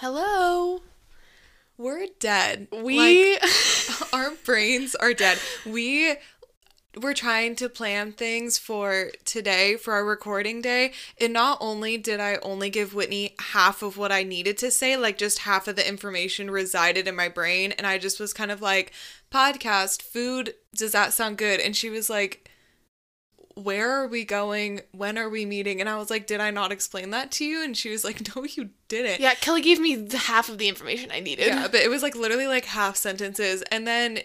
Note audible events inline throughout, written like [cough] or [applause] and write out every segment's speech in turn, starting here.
Hello. We're dead. We Like, [laughs] our brains are dead. We were trying to plan things for today for our recording day and not only did i only give whitney half of what i needed to say like just half of the information resided in my brain and i just was kind of like podcast food does that sound good and she was like where are we going when are we meeting and i was like did i not explain that to you and she was like [laughs] no you didn't yeah, Kelly gave me the half of the information I needed. yeah, but it was like literally like half sentences. And then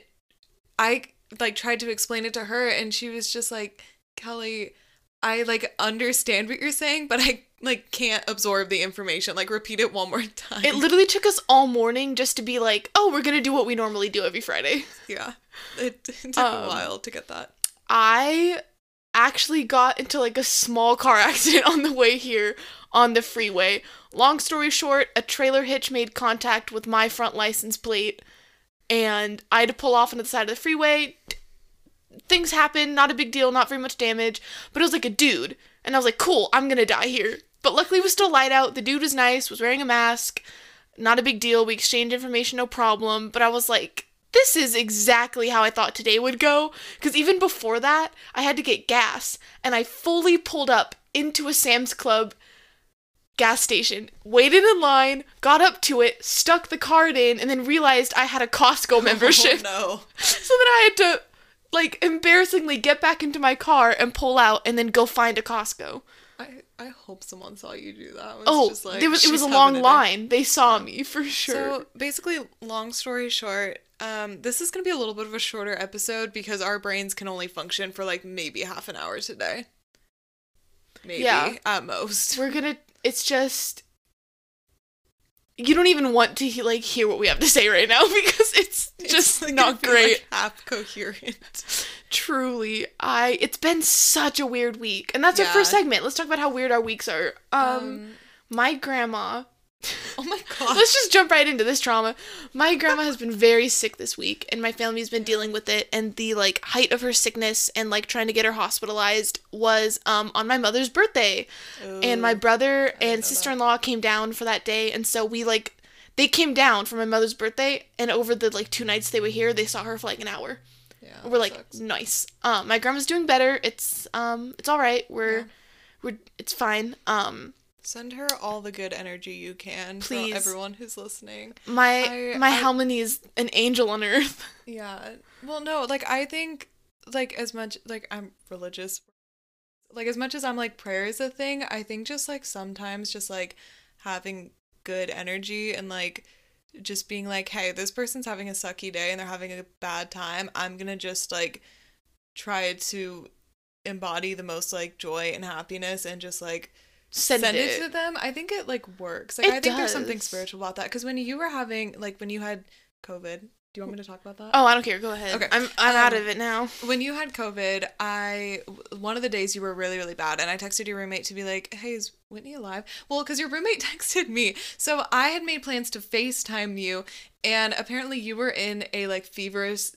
I like tried to explain it to her and she was just like, Kelly, I like understand what you're saying, but I like can't absorb the information. Like repeat it one more [laughs] time. It literally took us all morning just to be like, oh, we're gonna do what we normally do every Friday. yeah. It, it took Um, a while to get that. I actually got into like a small car [laughs] accident on the way here on the freeway. Long story short, a trailer hitch made contact with my front license plate and I had to pull off onto the side of the freeway. Things happened, not a big deal, not very much damage, but it was like a dude. And I was like, cool, I'm gonna die here. But luckily it was still light out. The dude was nice, was wearing a mask. Not a big deal. We exchanged information, no problem. But I was like, this is exactly how I thought today would go. Because even before that, I had to get gas. And I fully pulled up into a Sam's Club gas station, waited in line, got up to it, stuck the card in, and then realized I had a Costco [laughs] oh, membership. Oh, no. [laughs] So then I had to, like, embarrassingly get back into my car and pull out and then go find a Costco. I, I hope someone saw you do that. It was Oh, just like, there was, it was a long line. They saw me for sure. So basically, long story short, um, this is gonna be a little bit of a shorter episode because our brains can only function for like maybe half an hour today. Maybe Yeah. at most. We're gonna. It's just. You don't even want to he- like hear what we have to say right now [laughs] because it's just like, not great. like, half coherent. Truly, I. It's been such a weird week, and that's our first segment. Let's talk about how weird our weeks are. Um, Um, my grandma. [laughs] oh my god. [laughs] Let's just jump right into this trauma. My grandma has been very sick this week, and my family's been dealing with it. And the like height of her sickness and like trying to get her hospitalized was um on my mother's birthday, and my brother and sister in law came down for that day, and so we like they came down for my mother's birthday, and over the like two nights they were here, they saw her for like an hour. Yeah, We're like sucks. nice. Um, my grandma's doing better. It's um, it's all right. We're Yeah. we're it's fine. Um, send her all the good energy you can. Please. everyone who's listening. my I- my I- is an angel on earth. [laughs] Yeah. Well, no, like I think like as much like I'm religious like as much as I'm like prayer is a thing, I think just like sometimes just like having good energy and like just being like, "Hey, this person's having a sucky day and they're having a bad time. I'm going to just like try to embody the most like joy and happiness and just like Send, send, it. it. to them. I think it like works. Like It I think there's something spiritual about that cuz when you were having like when you had COVID, do you want me to talk about that? Oh, I don't care. Go ahead. Okay. I'm I'm out Um, of it now. when you had COVID, I one of the days you were really really bad, and I texted your roommate to be like, "Hey, is Whitney alive?" Well, because your roommate [laughs] texted me, so I had made plans to Facetime you, and apparently you were in a like feverish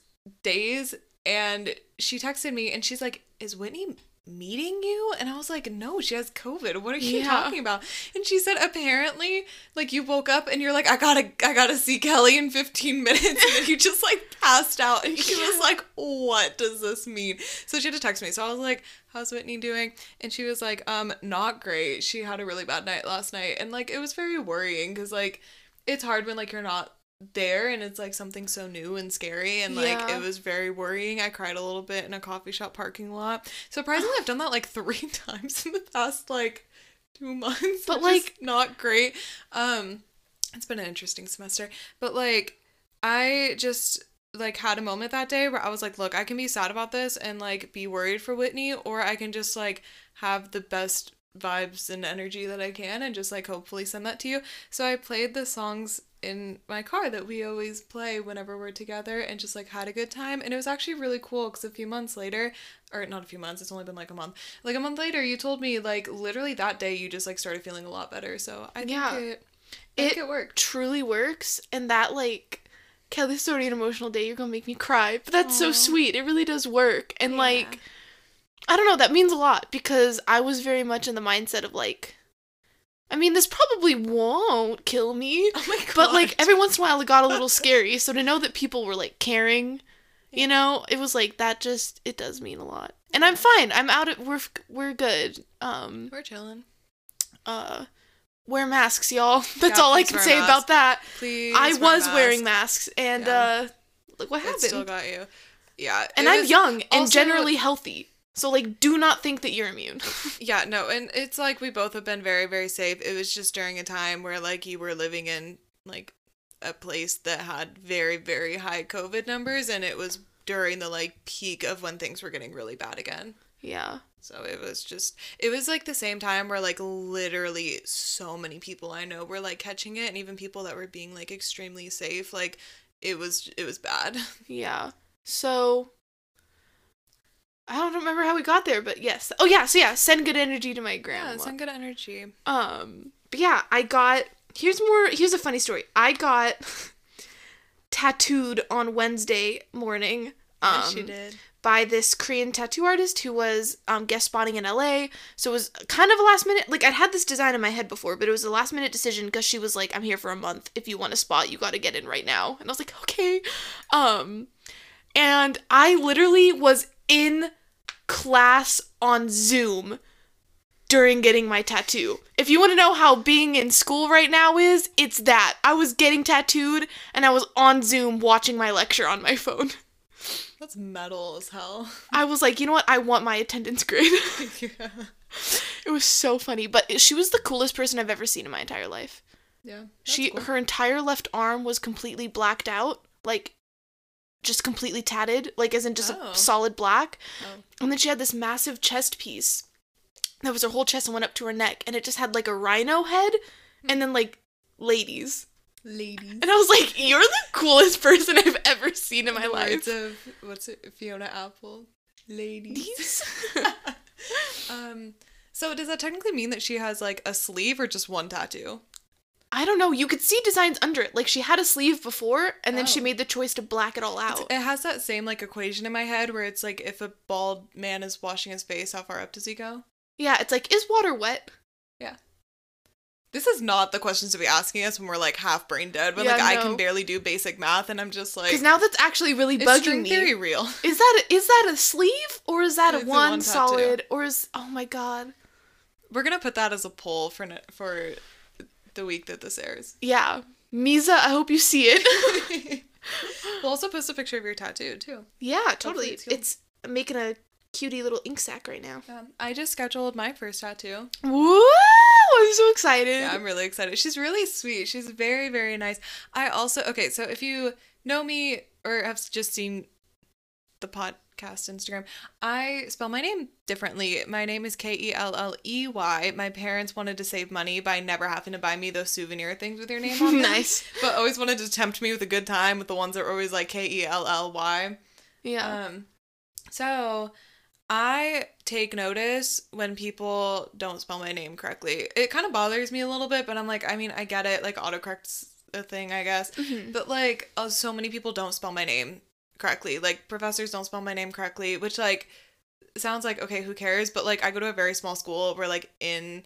days, and she texted me, and she's like, "Is Whitney?" Meeting you? And i was like no she has covid. What are you Yeah. talking about? And she said apparently like you woke up and you're like i gotta i gotta see kelly in 15 [laughs] minutes. And you just like passed out. And she was like what does this mean? So she had to text me. So i was like how's whitney doing? And she was like um not great. She had a really bad night last night. And like it was very worrying because like it's hard when like you're not there and it's like something so new and scary and like Yeah. it was very worrying. I cried a little bit in a coffee shop parking lot. Surprisingly i've done that like [laughs] three [laughs] times in the past like two months But, like- not great. Um it's been an interesting semester. But like i just like had a moment that day where i was like look i can be sad about this and like be worried for whitney or i can just like have the best vibes and energy that i can and just like hopefully send that to you so i played the songs in my car that we always play whenever we're together and just like had a good time and it was actually really cool because a few months later or not a few months it's only been like a month like a month later you told me like literally that day you just like started feeling a lot better so i think Yeah. it I think It- it worked Truly works, and that like. Kelly, this is already an emotional day. You're gonna make me cry, but that's so sweet. It really does work, and Yeah. like, I don't know. That means a lot because I was very much in the mindset of like, I mean, this probably won't kill me. [laughs] Oh my god. But like every once in a while it got a little [laughs] scary. So to know that people were like caring, you know, it was like that just it does mean a lot. And I'm fine. I'm out of we're we're good. Um we're chilling. uh wear masks, y'all. [laughs] That's Yeah, all I can say about that. Please. I was a wearing masks and Yeah. uh look what happened. It still got you. Yeah. and I'm young and generally healthy. So like do not think that you're immune. [laughs] Yeah, no, and it's like we both have been very, very safe. It was just during a time where like you were living in like a place that had very, very high COVID numbers, and it was during the like peak of when things were getting really bad again. yeah. So it was just, it was like the same time where like literally so many people I know were like catching it, and even people that were being like extremely safe. Like it was, it was bad. [laughs] Yeah. So I don't remember how we got there, but yes. Oh yeah, so yeah, send good energy to my grandma. Yeah, send good energy. Um, but yeah, I got. Here's more. Here's a funny story. I got [laughs] tattooed on Wednesday morning. Um, yes, she did. By this Korean tattoo artist who was um, guest spotting in LA. So it was kind of a last minute. Like I'd had this design in my head before, but it was a last minute decision because she was like, "I'm here for a month. If you want a spot, you got to get in right now." And I was like, "Okay." Um, and I literally was in class on Zoom during getting my tattoo. If you want to know how being in school right now is, it's that. I was getting tattooed and I was on Zoom watching my lecture on my phone. [laughs] That's metal as hell. I was like, you know what? I want my attendance grade. [laughs] [laughs] yeah. it was so funny, but she was the coolest person I've ever seen in my entire life. Yeah. she cool. her entire left arm was completely blacked out, like just completely tatted, like as in just Oh. a solid black. Oh. And then she had this massive chest piece that was her whole chest and went up to her neck, and it just had like a rhino head, and then like ladies. ladies. And I was like, "You're the coolest person I've ever seen in my life." Words of what's it? Fiona Apple. Ladies. [laughs] Um. So does that technically mean that she has like a sleeve or just one tattoo? I don't know. You could see designs under it. Like she had a sleeve before, and then she Oh. made the choice to black it all out. It has that same like equation in my head where it's like if a bald man is washing his face, how far up does he go? yeah, it's like, is water wet? Yeah. This is not the questions to be asking us when we're like half brain dead. When Yeah, like I can barely do basic math and I'm just like Because now that's actually really bugging string me. theory real? Is that a, is that a sleeve or is that a It's a one, one solid or is oh my god? We're gonna put that as a poll for for the week that this airs. Yeah, Misa, I hope you see it. [laughs] we'll also post a picture of your tattoo too. yeah, totally. it's It's, making a cutie little ink sac right now. Um, I just scheduled my first tattoo. Woo! I'm so excited. Yeah, I'm really excited. She's really sweet. She's very, very nice. I also okay, so if you know me or have just seen the podcast Instagram, I spell my name differently. My name is K E L L E Y. My parents wanted to save money by never having to buy me those souvenir things with your name on [laughs] them. Nice. But always wanted to tempt me with a good time with the ones that were always like K E L L Y. yeah. Um, so I take notice when people don't spell my name correctly. It kind of bothers me a little bit, but I'm like, I mean, I get it. Like autocorrect's a thing, I guess. Mhm. But like, uh, so many people don't spell my name correctly. Like professors don't spell my name correctly, which like sounds like okay, who cares? But like, I go to a very small school where like in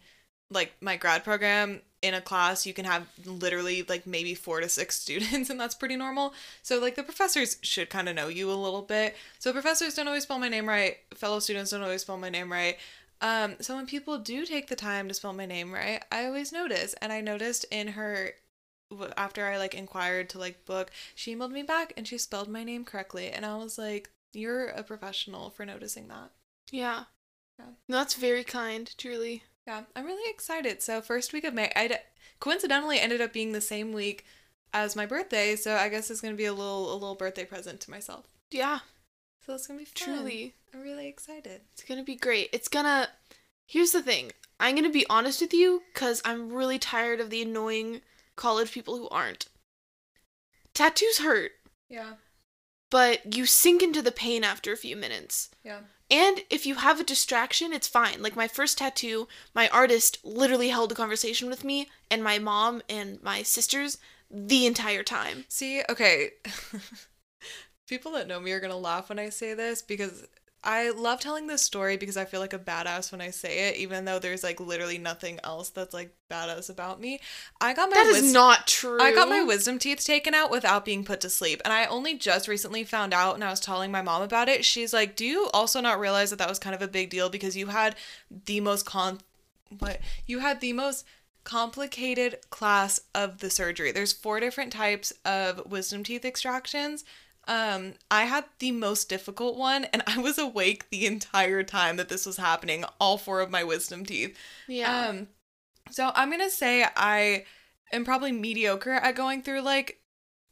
like my grad program in a class you can have literally like maybe four to six students [laughs] and that's pretty normal. So like the professors should kind of know you a little bit. So professors don't always spell my name right. Fellow students don't always spell my name right. Um so when people do take the time to spell my name right i always notice. And i noticed in her after i like inquired to like book she emailed me back and she spelled my name correctly and i was like you're a professional for noticing that yeah. Yeah. No, that's very kind, truly. yeah, I'm really excited. So first week of May, I coincidentally ended up being the same week as my birthday, so I guess it's gonna be a little a little birthday present to myself. Yeah, So it's gonna be fun. truly. I'm really excited. It's gonna be great. It's gonna. Here's the thing. I'm gonna be honest with you, cause I'm really tired of the annoying college people who aren't. Tattoos hurt, Yeah, but you sink into the pain after a few minutes. yeah. And if you have a distraction, it's fine. Like my first tattoo, my artist literally held a conversation with me and my mom and my sisters the entire time. See, okay. [laughs] People that know me are gonna laugh when I say this because I love telling this story because I feel like a badass when I say it, even though there's like literally nothing else that's like badass about me. I got my That is wis- not true. I got my wisdom teeth taken out without being put to sleep. And I only just recently found out and I was telling my mom about it. She's like, "Do you also not realize that that was kind of a big deal because you had the most con what? You had the most complicated class of the surgery. There's four different types of wisdom teeth extractions. Um, I had the most difficult one and I was awake the entire time that this was happening, all four of my wisdom teeth. Yeah. Um, so I'm gonna say I am probably mediocre at going through like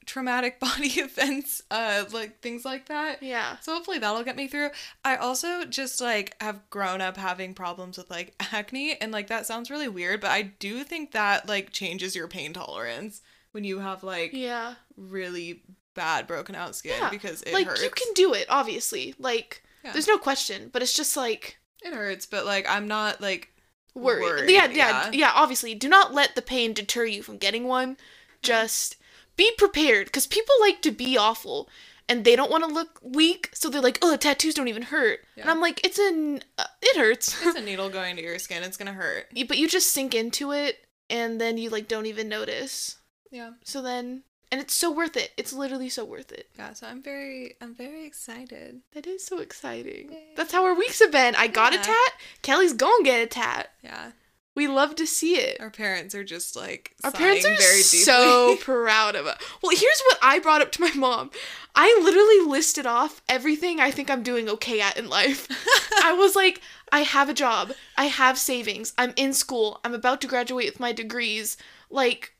traumatic [laughs] body events, uh, like things like that. yeah. So hopefully that'll get me through. I also just like have grown up having problems with like [laughs] acne and like that sounds really weird, but I do think that like changes your pain tolerance when you have like Yeah. really bad broken out skin Yeah. because it like hurts. you can do it, obviously. Like Yeah. there's no question, but it's just like It hurts, but like I'm not like worried. Worried, yeah, yeah, yeah. yeah, obviously. Do not let the pain deter you from getting one. Just be prepared because people like to be awful and they don't want to look weak, so they're like, "Oh, tattoos don't even hurt." And I'm like, "It's an uh, it hurts." it's a [laughs] needle going to your skin. It's gonna hurt. But you just sink into it and then you like don't even notice. Yeah. So then and it's so worth it. It's literally so worth it. Yeah. So I'm very I'm very excited. That is so exciting. Yay. That's how our weeks have been. I got a tat. Kelly's gonna get a tat. Yeah. We love to see it. Our parents are just like Our parents are very so [laughs] proud of us. Well, here's what I brought up to my mom. I literally listed off everything I think I'm doing okay at in life. [laughs] I was like, I have a job. I have savings. I'm in school. I'm about to graduate with my degrees. Like,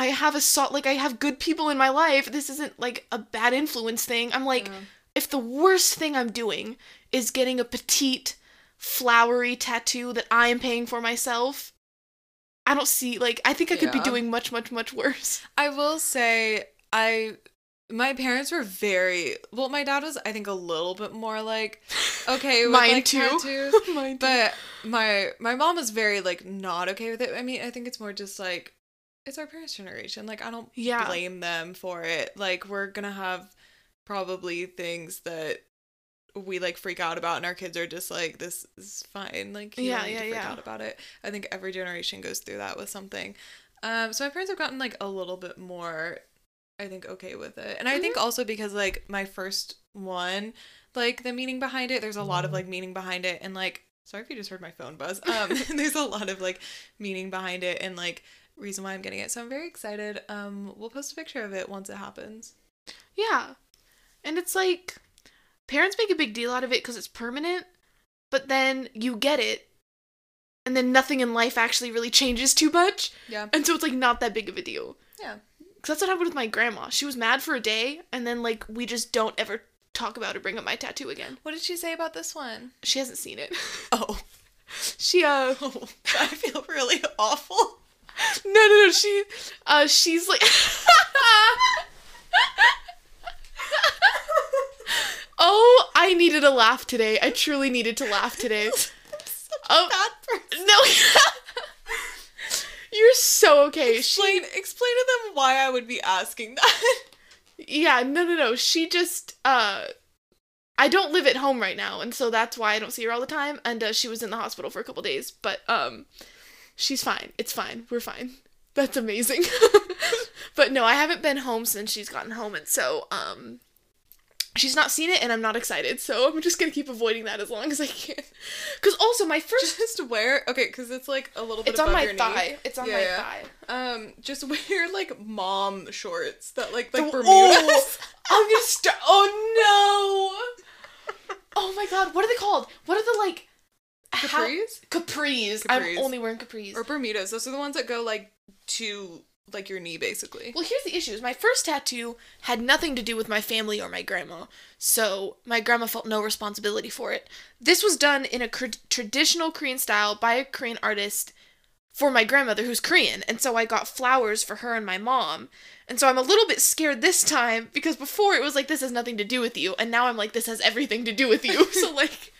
I have a salt. Like, I have good people in my life. This isn't like a bad influence thing. I'm like, Yeah. if the worst thing I'm doing is getting a petite, flowery tattoo that I am paying for myself, I don't see, like, I think I could be doing much, much, much worse. I will say I my parents were very well. My dad was, I think, a little bit more like okay [laughs] with Mine like too. tattoos, [laughs] Mine too. but my my mom was very like not okay with it. I mean, I think it's more just like it's our parents' generation. Like I don't Yeah. blame them for it. Like we're gonna have probably things that we like freak out about and our kids are just like this is fine like you Yeah, don't need yeah, to freak yeah. out about it i think every generation goes through that with something um so my parents have gotten like a little bit more i think okay with it and i Mm-hmm. think also because like my first one like the meaning behind it there's a lot of Mm-hmm. like meaning behind it and like sorry if you just heard my phone buzz [laughs] um [laughs] there's a lot of like meaning behind it and like reason why i'm getting it so i'm very excited um we'll post a picture of it once it happens Yeah. And it's like parents make a big deal out of it because it's permanent, but then you get it, and then nothing in life actually really changes too much. yeah And so it's like not that big of a deal. yeah Because that's what happened with my grandma. She was mad for a day, and then like we just don't ever talk about or bring up my tattoo again. what did she say about this one She hasn't seen it. oh [laughs] She uh [laughs] I feel really awful. No no no she uh she's like Oh, I needed a laugh today. I truly needed to laugh today. [laughs] Oh. Person. No. [laughs] You're so okay. Explain, She explain to them why I would be asking that. Yeah, no no no. She just uh I don't live at home right now, and so that's why I don't see her all the time. And uh, she was in the hospital for a couple days, but um, she's fine. It's fine. We're fine. That's amazing. [laughs] but no, I haven't been home since she's gotten home, and so um, she's not seen it, and I'm not excited. So I'm just gonna keep avoiding that as long as I can. [laughs] Cause also my first, Just wear okay, because it's like a little bit. it's on my your knee. thigh. It's on Yeah, my yeah. thigh. Um, just [laughs] wear like mom shorts that like like Bermudas. oh, I'm gonna start. Oh no! Oh my god, what are they called? What are the like how- Capris capris? I'm only wearing capris. or Bermudas. Those are the ones that go like to like your knee, basically. Well, here's the issue: is my first tattoo had nothing to do with my family or my grandma, so my grandma felt no responsibility for it. This was done in a cr- traditional Korean style by a Korean artist for my grandmother who's Korean, and so I got flowers for her and my mom. And so I'm a little bit scared this time because before it was like this has nothing to do with you, and now I'm like this has everything to do with you. [laughs] so like,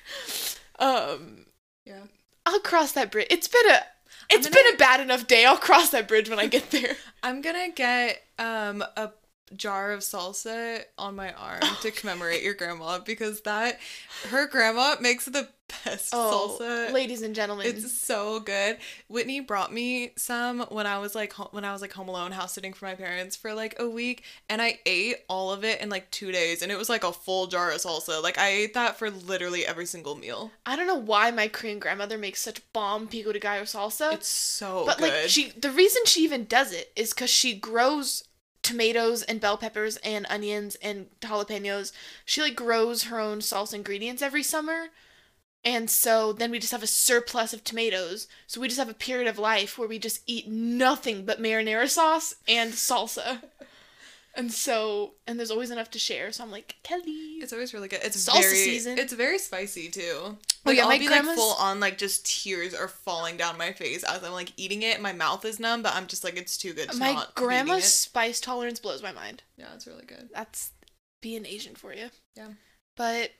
um, Yeah. I'll cross that bridge. It's been a, it's gonna- been a bad enough day. I'll cross that bridge when I get there. [laughs] I'm gonna get um a jar of salsa on my arm to commemorate your grandma because that her grandma makes the best Oh, salsa. ladies and gentlemen. It's so good. Whitney brought me some when I was like ho- when I was like home alone house sitting for my parents for like a week and I ate all of it in like 2 days and it was like a full jar of salsa. Like I ate that for literally every single meal. I don't know why my Korean grandmother makes such bomb pico de gallo salsa. It's so but good. like she the reason she even does it is because she grows tomatoes and bell peppers and onions and jalapenos. She like grows her own salsa ingredients every summer. And so then we just have a surplus of tomatoes. So we just have a period of life where we just eat nothing but marinara sauce and salsa and so and there's always enough to share so i'm like kelly It's always really good. It's Salsa very season. It's very spicy too. Oh, Like, yeah, I'll my be grandma's- like full on like just tears are falling down my face as I'm like eating it. My mouth is numb, but I'm just like it's too good to my grandma's spice tolerance blows my mind. Yeah, it's really good. that's being asian for you Yeah. but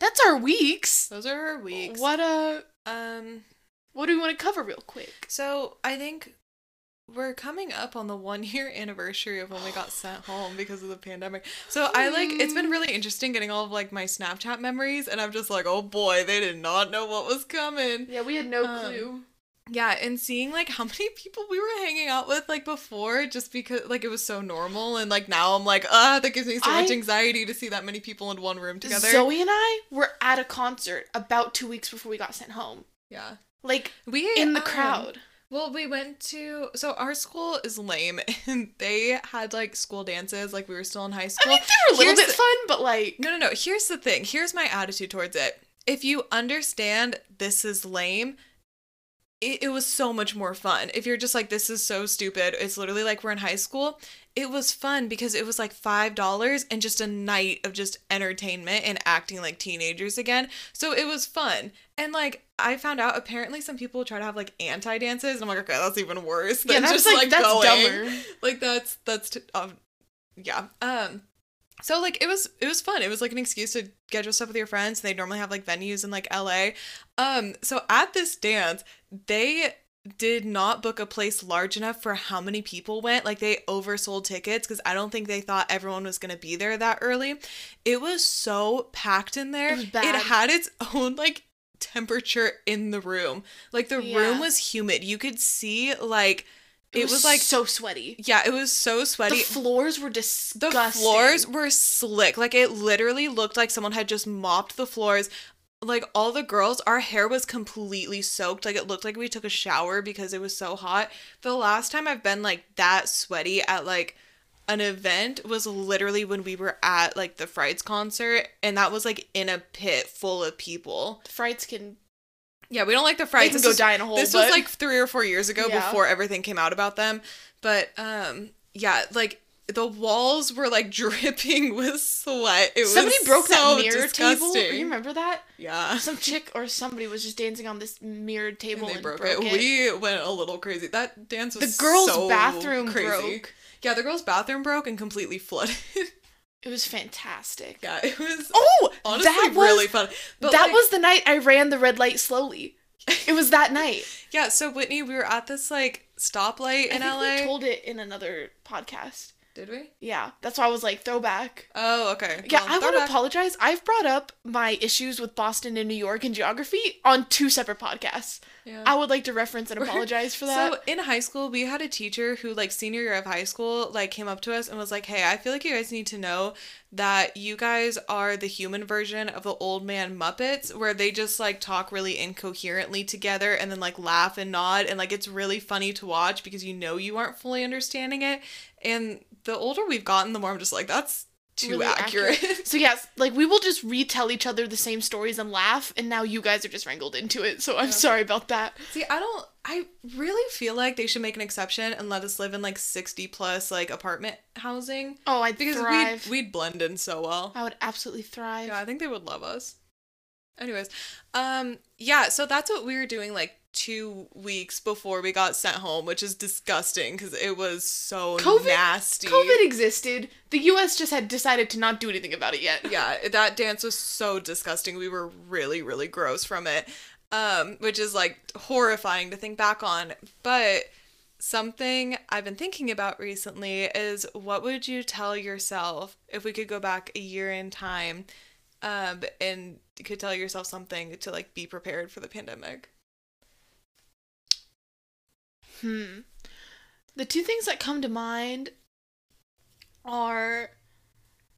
that's our weeks Those are our weeks. What uh Um. what do we want to cover real quick? So I think we're coming up on the one year [laughs] anniversary of when we got sent home because of the pandemic. So I like it's been really interesting getting all of like my Snapchat memories, and I'm just like, oh boy, they did not know what was coming. Yeah, we had no Um, clue. Yeah, and seeing like how [laughs] many people we were hanging out with like before, just because like it was so normal, and like now I'm like, ah, that gives me so much anxiety to see that many people in one room together. Zoe and I were at a concert about two weeks before we got sent home. yeah, Like we in the um, crowd. Well, we went to so our school is lame, [laughs] and they had like school dances, like we were still in high school. I mean, they were a little Here's bit the- fun, but like No, no, no. Here's the thing. Here's my attitude towards it. If you understand this is lame, it, it was so much more fun. If you're just like, this is so stupid, it's literally like we're in high school. It was fun because it was like $5 and just a night of just entertainment and acting like teenagers again. So it was fun. And like, I found out apparently some people try to have like anti dances. And I'm like, okay, that's even worse yeah, than that's just like, like, that's going dumber. like that's that's t- um yeah um so like it was it was fun it was like an excuse to schedule stuff with your friends they normally have like venues in like la um so at this dance they did not book a place large enough for how many people went like they oversold tickets because i don't think they thought everyone was going to be there that early it was so packed in there It was bad. it had its own like temperature in the room like the Yeah. room was humid you could see like it, was, like so sweaty. yeah, it was so The sweaty. floors were disgusting. The floors were slick. Like it literally looked like someone had just mopped the floors. Like all the girls, our hair was completely soaked. Like it looked like we took a shower because it was so hot. The last time I've been like that sweaty at like an event was literally when we were at like the Frights concert and that was like in a pit full of people. the frights can Yeah, we don't like the they Frights. can This go was- die in a hole. this but was like three or four years ago Yeah. before everything came out about them but um yeah like the walls were like [laughs] dripping with sweat it somebody broke so that mirror table. You remember that? yeah Some chick or somebody was just dancing on this mirrored and table they and, broke, broke, it. it. we went a little crazy that dance was the girls' so bathroom crazy broke. yeah the girls bathroom broke and completely flooded [laughs] It was fantastic. yeah it was Oh, honestly that was really fun but that like- was the night I ran the red light slowly. It was that night. [laughs] yeah so whitney we were at this like stoplight in I think la we told it in another podcast. Did we Yeah, that's why I was like throwback. oh okay Yeah, Well, I want to apologize. I've brought up my issues with Boston and New York and geography on two separate podcasts. Yeah. I would like to reference and [laughs] apologize for that. So in high school, we had a teacher who, like, senior year of high school, like, came up to us and was like, "Hey, I feel like you guys need to know that you guys are the human version of the old man Muppets, where they just like talk really incoherently together and then like laugh and nod, and like it's really funny to watch because you know you aren't fully understanding it. And the older we've gotten, the more I'm just like, that's too Really accurate. So yes, like we will just retell each other the same stories and laugh, and now you guys are just wrangled into it. So I'm sorry about that. See, I don't. I really feel like they should make an exception and let us live in like sixty plus like apartment housing. Oh, I'd because thrive. we'd, we'd blend in so well. I would absolutely thrive. Yeah, I think they would love us. Anyways, um, yeah, so that's what we were doing like two weeks before we got sent home, which is disgusting because it was so COVID- nasty. COVID existed. The U.S. just had decided to not do anything about it yet. yeah, that dance was so disgusting. We were really, really gross from it. Um, which is like horrifying to think back on. But something I've been thinking about recently is what would you tell yourself if we could go back a year in time um, and could tell yourself something to like be prepared for the pandemic? Hmm. The two things that come to mind are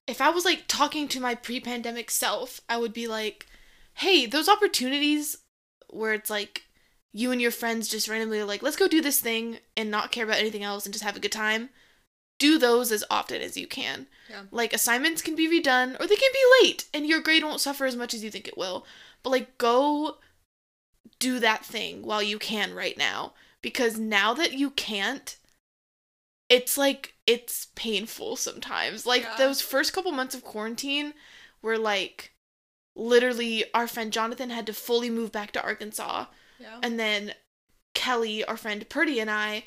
if I was like talking to my pre pandemic self, I would be like, hey, those opportunities where it's like you and your friends just randomly are like, let's go do this thing and not care about anything else and just have a good time. Do those as often as you can. Yeah. Like assignments can be redone or they can be late and your grade won't suffer as much as you think it will. But like go do that thing while you can right now because now that you can't it's like it's painful sometimes. Like Yeah. those first couple months of quarantine were like literally our friend Jonathan had to fully move back to Arkansas Yeah. and then Kelly, our friend Purdy and I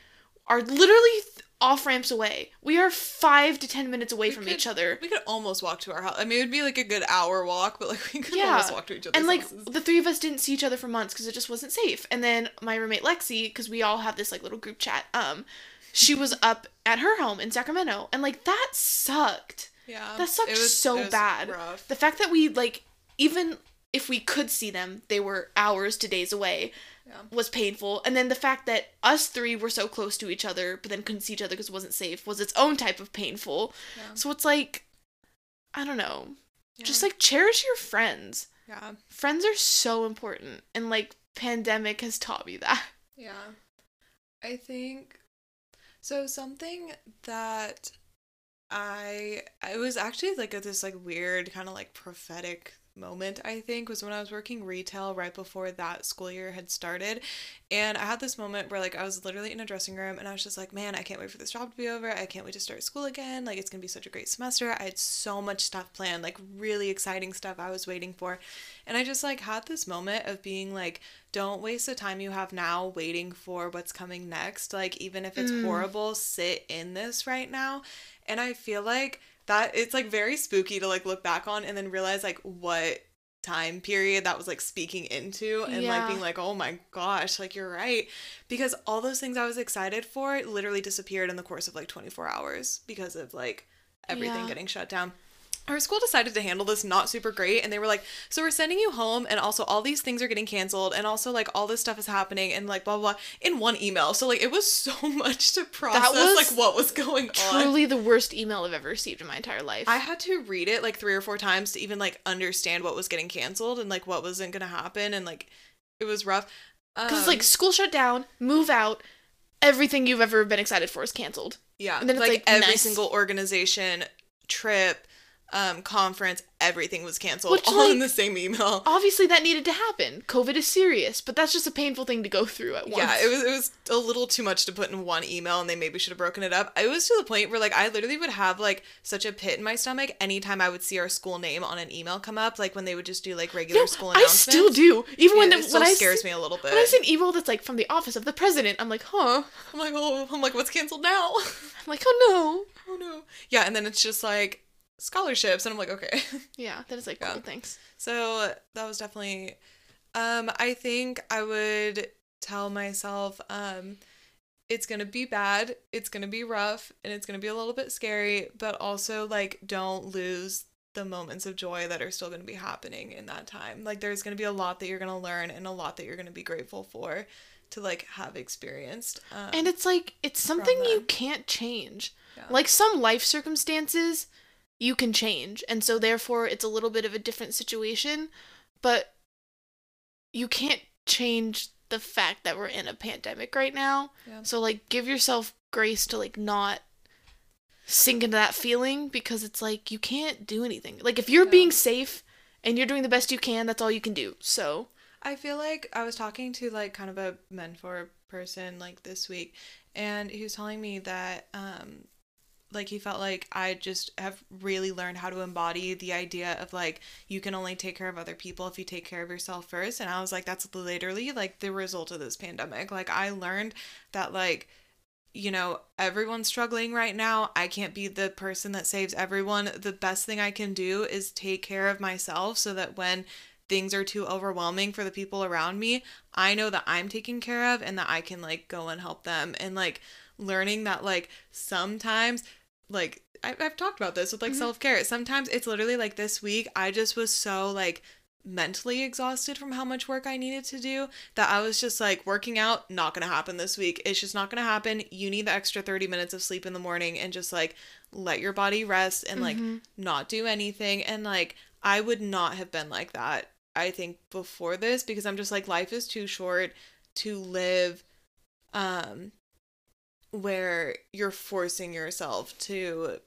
are literally off ramps away. We are 5 to 10 minutes away We from could- each other. we could almost walk to our house. I mean, it would be like a good hour walk, but like we could Yeah. almost walk to each other. and like houses. the three of us didn't see each other for months because it just wasn't safe and then my roommate lexi because we all have this like little group chat um she was up at her home in sacramento and like that sucked Yeah. that sucked it was- so bad Rough. the fact that we like even if we could see them they were hours to days away Yeah. was painful and then the fact that us three were so close to each other but then couldn't see each other because it wasn't safe was its own type of painful Yeah. so it's like i don't know just like cherish your friends yeah. friends are so important and like pandemic has taught me that Yeah. I think so something that I it was actually like a, this like weird kind of like prophetic moment I think was when I was working retail right before that school year had started. And I had this moment where like I was literally in a dressing room and I was just like man I can't wait for this job to be over. I can't wait to start school again. Like it's going to be such a great semester. I had so much stuff planned like really exciting stuff I was waiting for. And I just like had this moment of being like don't waste the time you have now waiting for what's coming next. Like even if it's Mm. horrible sit in this right now. And I feel like that it's like very spooky to like look back on and then realize like what time period that was like speaking into and like being like oh my gosh like you're right. Because all those things I was excited for literally disappeared in the course of like 24 hours because of like everything Yeah. getting shut down our school decided to handle this not super great and they were like so we're sending you home and also all these things are getting canceled and also like all this stuff is happening and like blah blah, blah in one email so like it was so [laughs] much to process was like what was going on truly the worst email i've ever received in my entire life I had to read it like three or four times to even like understand what was getting canceled and like what wasn't gonna happen and like it was rough. because Um, like school shut down move out everything you've ever been excited for is canceled yeah, and then it's, like, like, every nice. single organization, trip, um, conference, everything was canceled Which, all in the same email. obviously that needed to happen covid is serious but that's just a painful thing to go through at once Yeah, it was it was a little too much to put in one email, and they maybe should have broken it up. It was to the point where like I literally would have like such a pit in my stomach anytime I would see our school name on an email come up, like when they would just do like regular no, school i announcements. still do even when Yeah, the, it still when i scares see, me a little bit. when i see an email that's like from the office of the president i'm like huh I'm like, oh, I'm like, what's canceled now? i'm like oh no, oh no. Yeah, and then it's just like scholarships, and I'm like, okay. [laughs] yeah that is like Yeah. cool thanks So that was definitely. Um, I think I would tell myself, um, it's gonna be bad, it's gonna be rough, and it's gonna be a little bit scary, but also like don't lose the moments of joy that are still gonna be happening in that time. Like there's gonna be a lot that you're gonna learn and a lot that you're gonna be grateful for to like have experienced. Um, and it's like it's something you can't change Yeah. like some life circumstances you can change and so therefore it's a little bit of a different situation but you can't change the fact that we're in a pandemic right now Yeah. so like give yourself grace to like not sink into that feeling because it's like you can't do anything like if you're Yeah. being safe and you're doing the best you can that's all you can do so I feel like I was talking to like kind of a mentor person like this week and he was telling me that um like he felt like I just have really learned how to embody the idea of like you can only take care of other people if you take care of yourself first. And I was like that's literally like the result of this pandemic. Like I learned that like you know everyone's struggling right now. I can't be the person that saves everyone. The best thing I can do is take care of myself so that when things are too overwhelming for the people around me, I know that I'm taken care of and that I can like go and help them. And like learning that like sometimes like I've, I've talked about this with like Mhm. self-care. Sometimes it's literally like this week I just was so like mentally exhausted from how much work I needed to do that I was just like working out not to happen this week. It's just not to happen. You need the extra 30 minutes of sleep in the morning and just like let your body rest and like Mhm. not do anything and like I would not have been like that I think before this because I'm just like life is too short to live um where you're forcing yourself to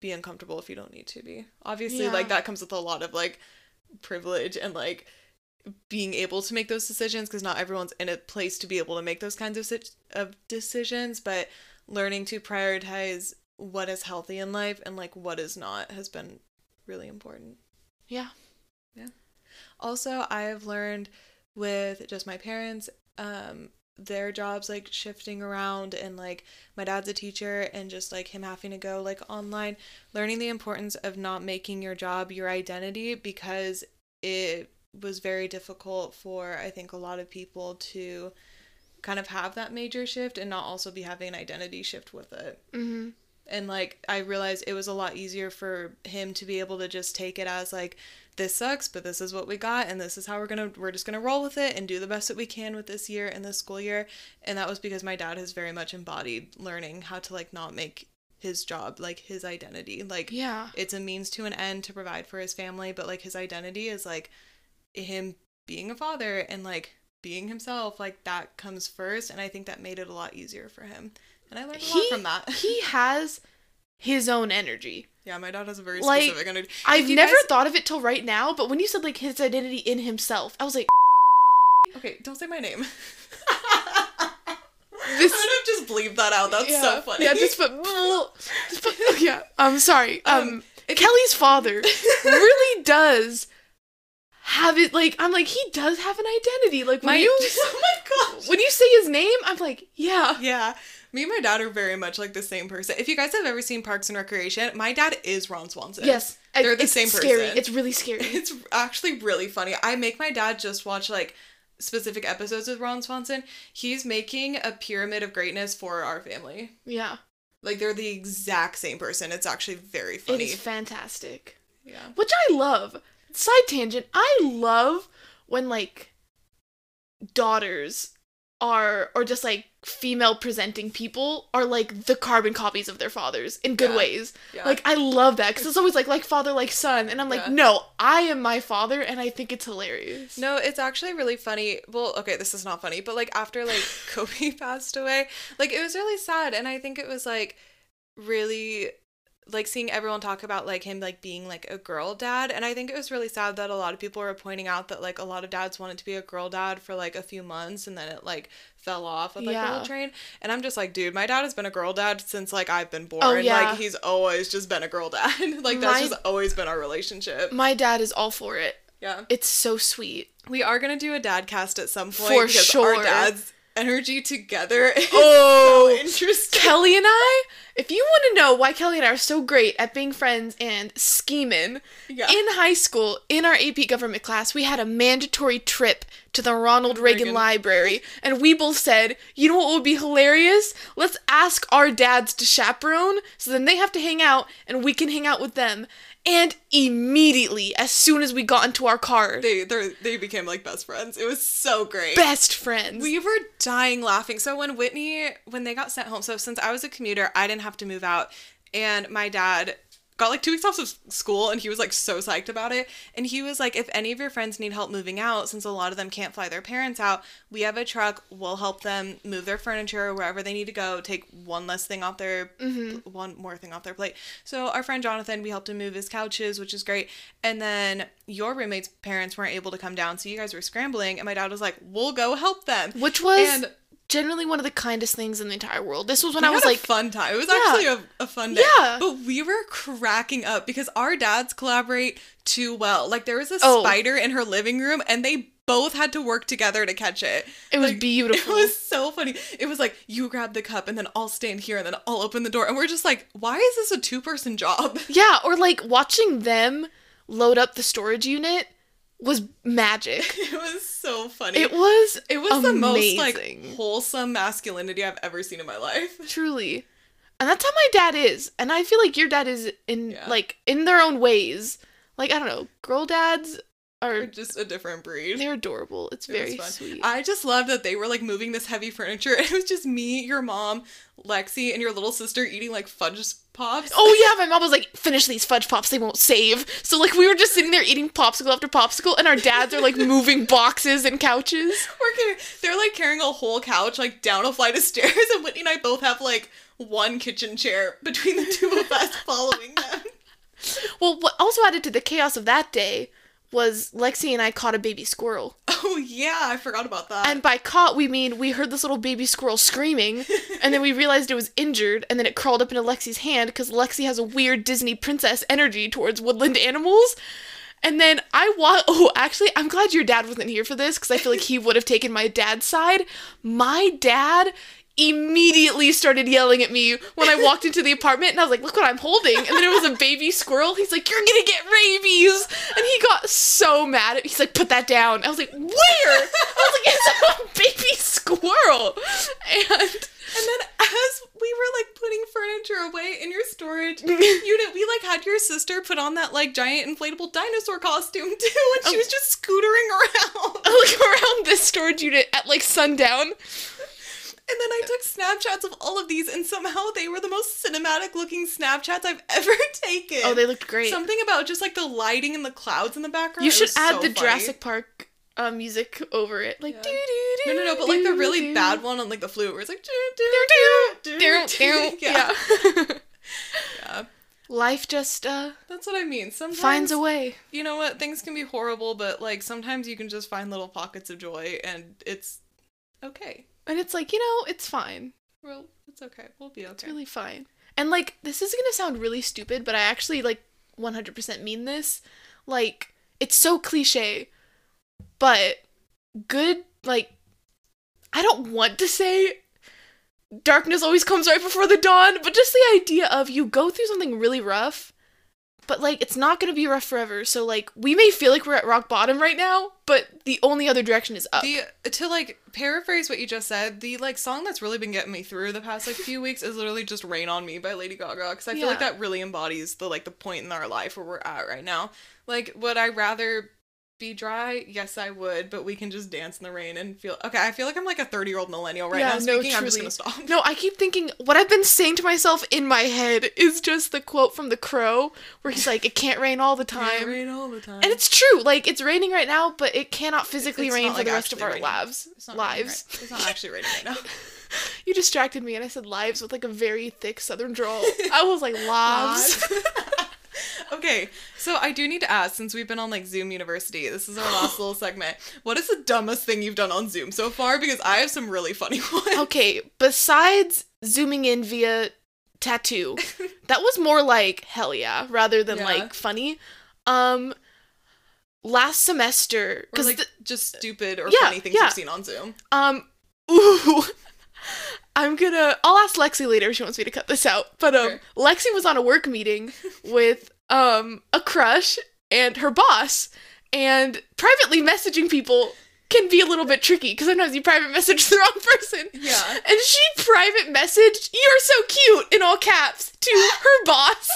be uncomfortable if you don't need to be. Obviously Yeah. like that comes with a lot of like privilege and like being able to make those decisions because not everyone's in a place to be able to make those kinds of sit- of decisions but learning to prioritize what is healthy in life and like what is not has been really important Yeah. Yeah. also i have learned with just my parents um their jobs like shifting around and like my dad's a teacher and just like him having to go like online learning the importance of not making your job your identity because it was very difficult for i think a lot of people to kind of have that major shift and not also be having an identity shift with it Mm-hmm. And like i realized it was a lot easier for him to be able to just take it as like this sucks but this is what we got and this is how we're gonna we're just gonna roll with it and do the best that we can with this year and this school year. And that was because my dad has very much embodied learning how to like not make his job like his identity. Like Yeah. it's a means to an end to provide for his family but like his identity is like him being a father and like being himself like that comes first and i think that made it a lot easier for him and i learned a lot He- from that [laughs] He has his own energy. yeah my dad has a very Like, specific energy I've never guys- thought of it till right now, but when you said like his identity in himself, I was like, okay don't say my name [laughs] [laughs] This- i would have just bleeped that out that's yeah, so funny Yeah, just put, just put yeah. I'm sorry. Um, Um, Kelly's father really does have it. Like I'm like he does have an identity. Like when my, you oh my gosh when you say his name, I'm like yeah. Yeah. Me and my dad are very much like the same person. If you guys have ever seen Parks and Recreation, my dad is Ron Swanson. Yes, They're the it's same scary. person. It's really scary. [laughs] It's actually really funny. I make my dad just watch like specific episodes with Ron Swanson. He's making a pyramid of greatness for our family. yeah, Like they're the exact same person. It's actually very funny. is fantastic. yeah. Which I love. Side tangent. I love when like daughters are or just like female presenting people are like the carbon copies of their fathers in good Yeah. ways. Yeah. Like I love that because it's always like like father like son, and I'm like Yeah. no, I am my father, and I think it's hilarious. No, it's actually really funny. Well, okay, this is not funny, but like after like [laughs] Kobe [laughs] passed away, like it was really sad and I think it was like really like seeing everyone talk about like him like being like a girl dad and I think it was really sad that a lot of people were pointing out that like a lot of dads wanted to be a girl dad for like a few months and then it like fell off with like the whole train and I'm just like dude my dad has been a girl dad since like I've been oh, born Oh, yeah. like he's always just been a girl dad [laughs] like that's My- just always been our relationship My dad is all for it. yeah It's so sweet. we are gonna do a dad cast at some point For because sure. our dad's energy together [laughs] Oh, so interesting. Kelly and I, if you want to know why Kelly and I are so great at being friends and scheming, Yeah. in high school, in our AP government class, we had a mandatory trip to the Ronald Reagan, Reagan. Library, [laughs] and we both said, you know what would be hilarious? Let's ask our dads to chaperone, so then they have to hang out, and we can hang out with them. And immediately, as soon as we got into our car, they they they became like best friends. It was so great. best friends. We were dying laughing. So when Whitney when they got sent home, so since I was a commuter, I didn't have to move out, and my dad got like two weeks off of school and he was like so psyched about it. And he was like if any of your friends need help moving out since a lot of them can't fly their parents out we have a truck. We'll help them move their furniture wherever they need to go take one less thing off their mm-hmm. one more thing off their plate. So our friend jonathan we helped him move his couches which is great. And then your roommate's parents weren't able to come down so you guys were scrambling and my dad was like we'll go help them. Which was and generally one of the kindest things in the entire world. This was when we I was had like, a fun time. It was Yeah. actually a, a fun day. Yeah. But we were cracking up because our dads collaborate too well. Like there was a Oh. spider in her living room and they both had to work together to catch it. It was Like, beautiful. It was so funny. It was like you grab the cup and then I'll stand here and then I'll open the door and we're just like, why is this a two person job? [laughs] Yeah, or like watching them load up the storage unit was magic. [laughs] It was so funny. It was It was the most like wholesome masculinity I've ever seen in my life. [laughs] truly. And that's how my dad is. And I feel like your dad is in Yeah. like in their own ways. Like I don't know, girl dads are just a different breed. they're adorable. It's very fun. sweet. I just love that they were like moving this heavy furniture. [laughs] It was just me, your mom, Lexi, and your little sister eating like fudge pops. Oh yeah, my mom was like, finish these fudge pops, they won't save. So like we were just sitting there eating popsicle after popsicle, and our dads are like moving [laughs] boxes and couches. We're they're like carrying a whole couch like down a flight of stairs, [laughs] and Whitney and I both have like one kitchen chair between the two of us following them. Well, what also added to the chaos of that day was Lexi and I caught a baby squirrel. [laughs] Oh yeah, I forgot about that. And by caught, we mean we heard this little baby squirrel screaming, [laughs] and then we realized it was injured, and then it crawled up into Lexi's hand because Lexi has a weird Disney princess energy towards woodland animals. And then I wa [laughs] Oh, actually, I'm glad your dad wasn't here for this because I feel like he would have taken my dad's side. My dad immediately started yelling at me when I walked into the apartment, and I was like, "Look what I'm holding!" And then it was a baby squirrel. He's like, "You're gonna get rabies!" And he got so mad. At He's like, "Put that down." I was like, "Where?" I was like, "It's a baby squirrel," and. And then as we were like putting furniture away in your storage [laughs] unit, we like had your sister put on that like giant inflatable dinosaur costume too, and she oh. was just scootering around. [laughs] like around this storage unit at like sundown. And then I took Snapchats of all of these, and somehow they were the most cinematic looking Snapchats I've [laughs] ever taken. Oh, they looked great. Something about just like the lighting and the clouds in the background. you should add so the funny. Jurassic Park uh, music over it, like Yeah. doo doo No, doo. no, no, but like the really doo. bad one on like the flute where it's like. Doo, doo, doo, Yeah. yeah. [laughs] yeah. Life just uh That's what I mean. Sometimes finds a way. you know what things can be horrible but like sometimes you can just find little pockets of joy and it's okay And it's like, you know, it's fine. well it's okay we'll be It's okay really fine. And like this is going to sound really stupid, but I actually like 100% mean this. Like it's so cliche, but good like I don't want to say darkness always comes right before the dawn, but just the idea of you go through something really rough, but like it's not going to be rough forever. So like we may feel like we're at rock bottom right now, but the only other direction is up. the uh, to like paraphrase what you just said the like song that's really been getting me through the past like few weeks is literally just rain on me by lady gaga because i feel like that really embodies the like the point in our life where we're at right now like would i rather be dry yes i would but we can just dance in the rain and feel okay i feel like i'm like a 30 year old millennial right Yeah, now no, speaking i'm just gonna stop No, I keep thinking what I've been saying to myself in my head is just the quote from The Crow where he's like, "It can't rain all the time," It rain all the time and it's true. Like it's raining right now, but it cannot physically It's rain for like, the rest of our raining. lives. It's not Lives. right- It's not actually raining right now. [laughs] You distracted me, and I said lives with like a very thick Southern drawl. [laughs] I was like lives. [laughs] okay, so I do need to ask since we've been on like Zoom University, this is our last [laughs] little segment. What is the dumbest thing you've done on Zoom so far? Because I have some really funny [laughs] ones. okay, besides zooming in via tattoo, [laughs] that was more like hell yeah rather than Yeah. like funny. Um, last semester because like just stupid or Yeah, funny things yeah. you've seen on Zoom. Um, ooh. I'm gonna. I'll ask Lexi later if she wants me to cut this out. But um, Sure. Lexi was on a work meeting [laughs] with um a crush and her boss, and privately messaging people can be a little bit tricky because sometimes you private message [laughs] the wrong person. Yeah. And she private messaged "You're so cute" in all caps to her [laughs] boss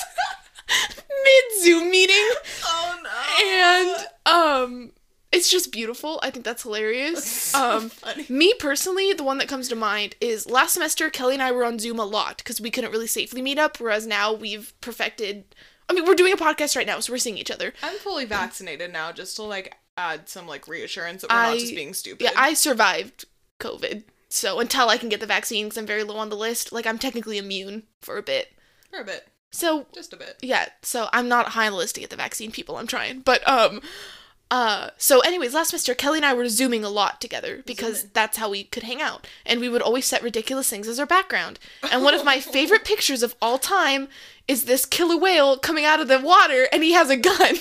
mid Zoom meeting Oh no. and um it's just beautiful i think that's hilarious so um funny. me personally the one that comes to mind is last semester kelly and i were on zoom a lot because we couldn't really safely meet up whereas now we've perfected i mean we're doing a podcast right now so we're seeing each other I'm fully vaccinated now just to like add some like reassurance that we're I- not just being stupid. yeah i survived covid so until i can get the vaccine because i'm very low on the list like i'm technically immune for a bit For a bit. so Just a bit. yeah so i'm not high on the list to get the vaccine people i'm trying but um uh so anyways last semester kelly and i were zooming a lot together because Zooming. that's how we could hang out and we would always set ridiculous things as our background and one of my [laughs] favorite pictures of all time is this killer whale coming out of the water and he has a gun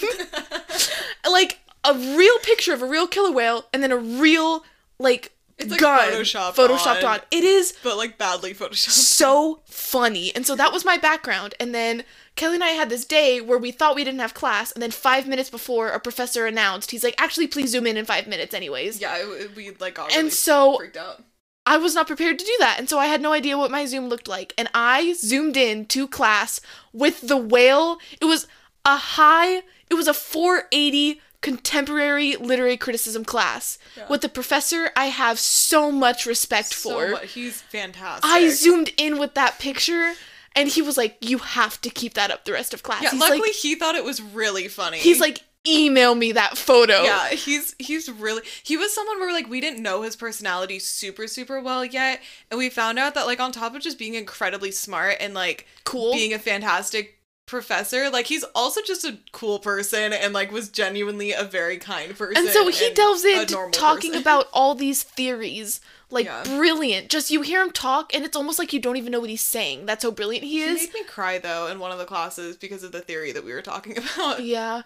[laughs] like a real picture of a real killer whale and then a real like It's, like, gun photoshopped photoshopped on. on it is but like badly photoshopped. so funny. And so that was my background. And then Kelly and I had this day where we thought we didn't have class, and then five minutes before a professor announced, he's like, actually, please zoom in in five minutes, anyways. Yeah, it, we like got And really so freaked out. I was not prepared to do that, and so I had no idea what my Zoom looked like. And I zoomed in to class with the whale. It was a high, it was a 480 contemporary literary criticism class Yeah. with the professor I have so much respect So for. mu- he's fantastic. I zoomed in with that picture, and he was like, "You have to keep that up the rest of class." Yeah, he's luckily like, he thought it was really funny. he's like, "Email me that photo." Yeah, he's he's really he was someone where like we didn't know his personality super super well yet, and we found out that like on top of just being incredibly smart and like cool. being a fantastic professor, like he's also just a cool person and like was genuinely a very kind person. and so he delves into talking person. about all these theories like Yeah. brilliant just you hear him talk and it's almost like you don't even know what he's saying that's how brilliant he is. He made me cry though in one of the classes because of the theory that we were talking [laughs] about. yeah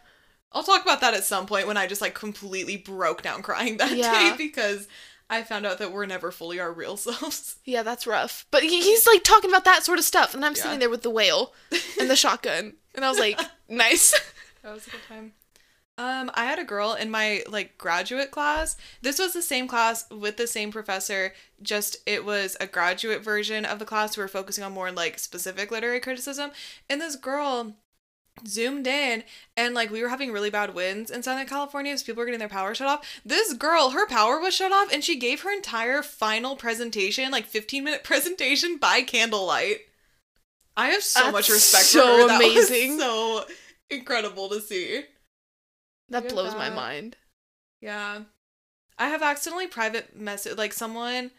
I'll talk about that at some point when I just like completely broke down crying that Yeah. day because I found out that we're never fully our real [laughs] selves. yeah that's rough but he's like talking about that sort of stuff and i'm Yeah. sitting there with the whale and the [laughs] shotgun and i was like nice That was a good time. Um, I had a girl in my like graduate class. This was the same class with the same professor, just it was a graduate version of the class. We were focusing on more like specific literary criticism. And this girl zoomed in and like we were having really bad winds in Southern California, so people were getting their power shut off. This girl, her power was shut off, and she gave her entire final presentation, like 15 minute [laughs] presentation by candlelight. I have so That's much respect so for her. That was amazing. so incredible to see. That blows my mind Yeah. I have accidentally private message like someone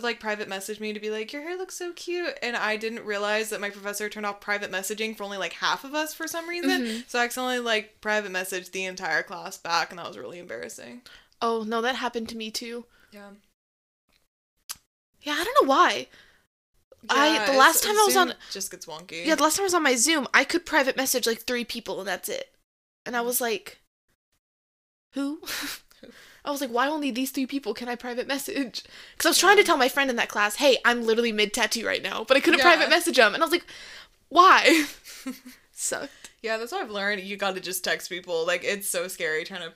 like private messaged me to be like your hair looks so cute and I didn't realize that my professor turned off private messaging for only like half of us for some reason. Mhm. So I accidentally like private messaged the entire class back and that was really embarrassing. oh no that happened to me too Yeah. yeah i don't know why I- the last time I was on- just gets wonky. Yeah, the last time I was on my Zoom, I could private message like three people and that's it. And I was like, who? [laughs] I was like, why only these three people can I private message? Because I was trying to tell my friend in that class, hey, I'm literally mid tattoo right now, but I couldn't Yeah. private message him. And I was like, why? [laughs] Sucked. yeah, that's what I've learned. You got to just text people. Like it's so scary trying to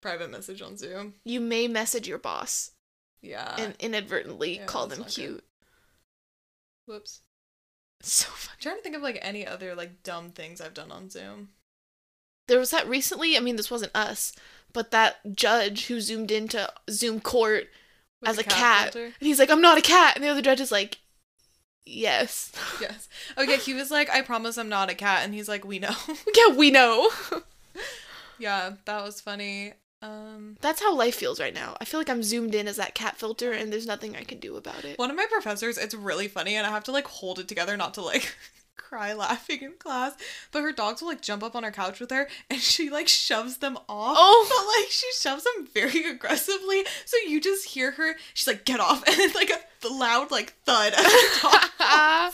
private message on Zoom. You may message your boss Yeah. and inadvertently yeah, call them not good. cute. Whoops. [laughs] So. I'm trying to think of like any other like dumb things I've done on Zoom. There was that recently, I mean, this wasn't us, but that judge who zoomed into Zoom court With as a cat. filter. And he's like, I'm not a cat. And the other judge is like, yes. [laughs] Yes. Okay, he was like, I promise I'm not a cat. And he's like, we know. [laughs] yeah, we know. [laughs] yeah, that was funny. Um, That's how life feels right now. I feel like I'm zoomed in as that cat filter and there's nothing I can do about it. one of my professors, it's really funny, and I have to like hold it together not to like cry laughing in class. But her dogs will like jump up on her couch with her, and she like shoves them off. Oh. [laughs] But like she shoves them very aggressively, so you just hear her. She's like, "Get off!" [laughs] and it's like a loud like thud as [laughs] dog and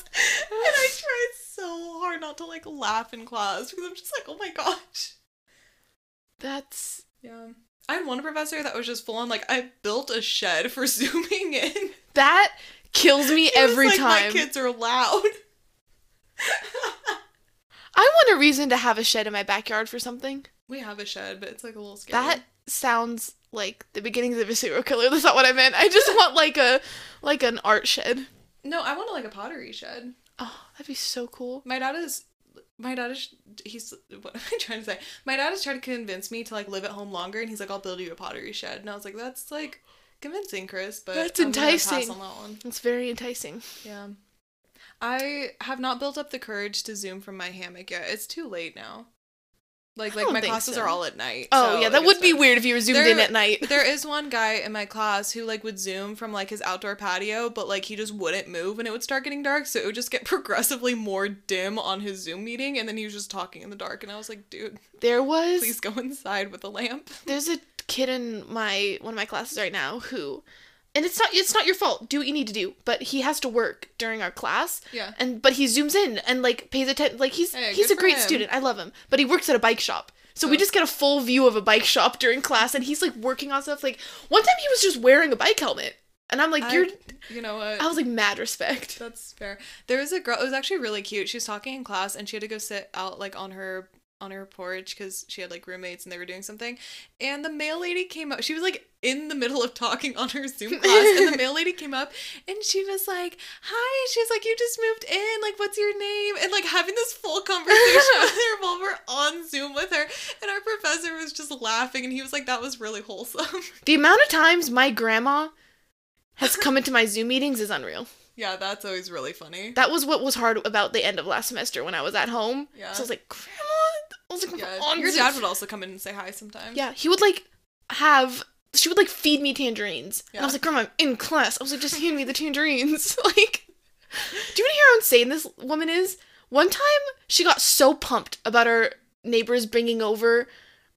I tried so hard not to like laugh in class because I'm just like, oh my gosh. That's Yeah. I had one professor that was just full on like I built a shed for zooming in. that kills me every like, My time. kids are loud. I want a reason to have a shed in my backyard for something. we have a shed, but it's like a little scary. That sounds like the beginnings of a serial killer. That's not what I meant. I just [laughs] want like a like an art shed. no, I want like a pottery shed. Oh, that'd be so cool. My dad is. My dad is. He's. What am I trying to say? My dad has tried to convince me to like live at home longer, and he's like, "I'll build you a pottery shed," and I was like, "That's like convincing, Chris." But That's I'm enticing. on that one. It's very enticing. Yeah. I have not built up the courage to zoom from my hammock yet. It's too late now. Like like my classes so. are all at night. Oh so, yeah, that it's would be fine. weird if you were zoomed There- in at night. [laughs] There is one guy in my class who like would zoom from like his outdoor patio, but like he just wouldn't move and it would start getting dark, so it would just get [laughs] progressively more dim on his Zoom meeting and then he was just talking in the dark and I was like, dude, There was please go inside with a lamp. there's a kid in my one of my classes right now who and it's not it's not your fault do what you need to do but he has to work during our class Yeah. and but he zooms in and like pays attention like he's Hey, he's a great him. student i love him but he works at a bike shop so we Oh. just get a full view of a bike shop during class and he's like working on stuff like one time he was just wearing a bike helmet And I'm like, you're. You know what? I was like, mad respect. That's fair. There was a girl. It was actually really cute. She was talking in class, and she had to go sit out like on her on her porch because she had like roommates and they were doing something. And the mail lady came up. She was like in the middle of talking on her Zoom class, and the [laughs] mail lady came up and she was like, "Hi." She was like, "You just moved in. Like, what's your name?" And like having this full conversation with her while we're on Zoom with her. And our professor was just laughing, and he was like, "That was really wholesome." [laughs] The amount of times my grandma has come into my Zoom meetings is unreal. yeah, that's always really funny. That was what was hard about the end of last semester when I was at home. Yeah. So I was like, Grandma. I was like, Yeah, [laughs] on your dad would also come in and say hi sometimes. Yeah, he would like have. She would like feed me tangerines, and I was like, Grandma, I'm in class. I was like, just hand me the tangerines. [laughs] like, [laughs] do you want to hear how insane this woman is? One time, she got so pumped about our neighbors bringing over,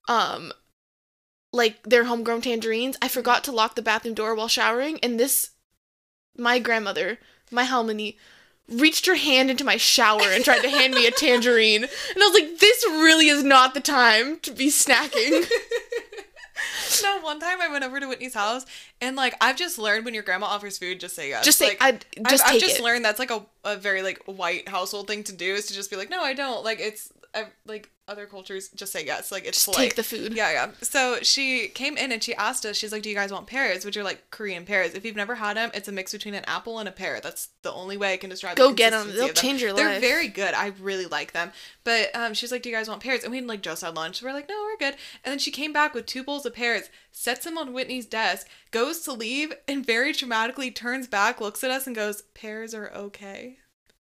um, like their homegrown tangerines. I forgot to lock the bathroom door while showering, and this, my grandmother, my halmoni, reached her hand into my shower and tried to hand me a tangerine. And I was like, this really is not the time to be snacking. [laughs] no, one time I went over to Whitney's house and like I've just learned when your grandma offers food, just say yes. just say, like, I just I've, I've just it. learned that's like a, a very like white household thing to do is to just be like, no, I don't. Like it's like other cultures just say yes. Like it's just polite. take the food. Yeah, yeah. So she came in and she asked us, she's like, Do you guys want pears? Which are like Korean pears. If you've never had them, it's a mix between an apple and a pear. That's the only way I can describe it. Go the get 'em. consistency They'll them. change your They're life. very good. I really like them. But um, she's like, Do you guys want pears? And we had like just had lunch. So we're like, No, we're good. And then she came back with two bowls of pears, sets them on Whitney's desk, goes to leave, and very dramatically turns back, looks at us, and goes, Pears are okay.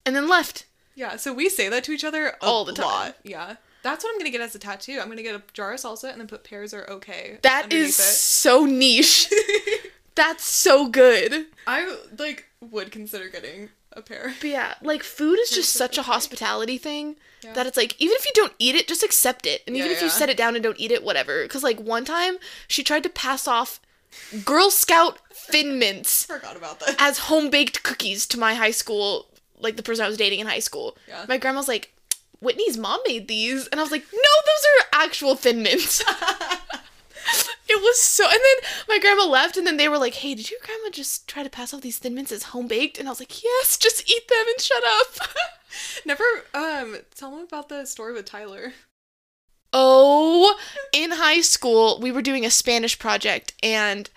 And then left. Yeah, so we say that to each other a All the time. lot. Yeah. That's what I'm gonna get as a tattoo. I'm gonna get a jar of salsa and then put pears are okay. That is is so niche. [laughs] That's so good. I like would consider getting a pear. But yeah, like food is just such a hospitality thing Yeah. that it's like even if you don't eat it, just accept it. And even Yeah, if you set it down and don't eat it, whatever. Cause like one time she tried to pass off Girl Scout Thin Mints Forgot about that. as home baked cookies to my high school, like the person I was dating in high school. Yeah. My grandma's like, Whitney's mom made these, and I was like, no, those are actual Thin Mints. [laughs] It was so, and then my grandma left, and then they were like, "Hey, did your grandma just try to pass off these thin mints as home baked?" And I was like, "Yes, just eat them and shut up." [laughs] Never um tell them about the story with Tyler. oh, in high school, we were doing a Spanish project, and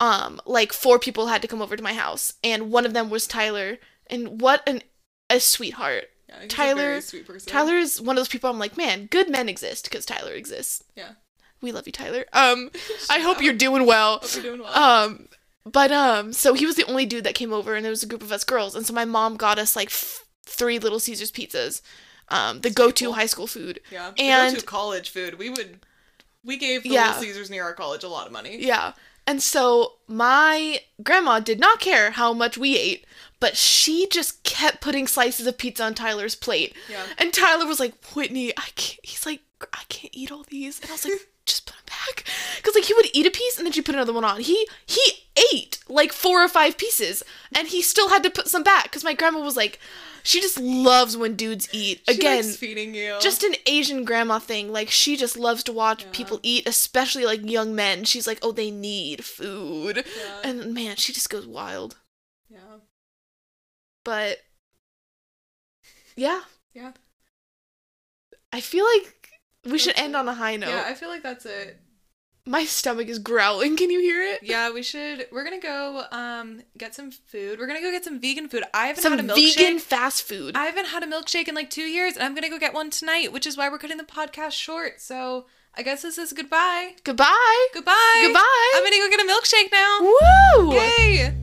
um, like four people had to come over to my house, and one of them was Tyler, and what an a sweetheart. Yeah, Tyler- sweet person. Tyler is one of those people I'm like, man, good men exist because Tyler exists. Yeah. We love you, Tyler. Um, [laughs] I hope out. you're doing well. Hope you're doing well. Um, but um, so he was the only dude that came over, and there was a group of us girls, and so my mom got us like f- three Little Caesars pizzas, um, the go-to high school food. yeah. and- to college food. We would we gave the Yeah. Little Caesars near our college a lot of money. Yeah, and so my grandma did not care how much we ate, but she just kept putting slices of pizza on Tyler's plate. Yeah. And Tyler was like, Whitney, I can't. He's like, I can't eat all these. And I was like, [laughs] just put them back. Because like he would eat a piece and then she'd put another one on. He he ate like four or five pieces, and he still had to put some back. Because my grandma was like, she just loves when dudes eat. She Again, feeding you. just an Asian grandma thing. Like she just loves to watch Yeah. people eat, especially like young men. She's like, oh, they need food, yeah. and man, she just goes wild. yeah. But yeah, Yeah. I feel like we should end it. on a high note. Yeah, I feel like that's it. My stomach is growling. Can you hear it? Yeah, we should. We're gonna go um get some food. We're gonna go get some vegan food. I haven't Some had a milkshake. vegan fast food. I haven't had a milkshake in like two years, and I'm gonna go get one tonight, which is why we're cutting the podcast short. So I guess this is goodbye. Goodbye. Goodbye. Goodbye. I'm gonna go get a milkshake now. Woo! Yay!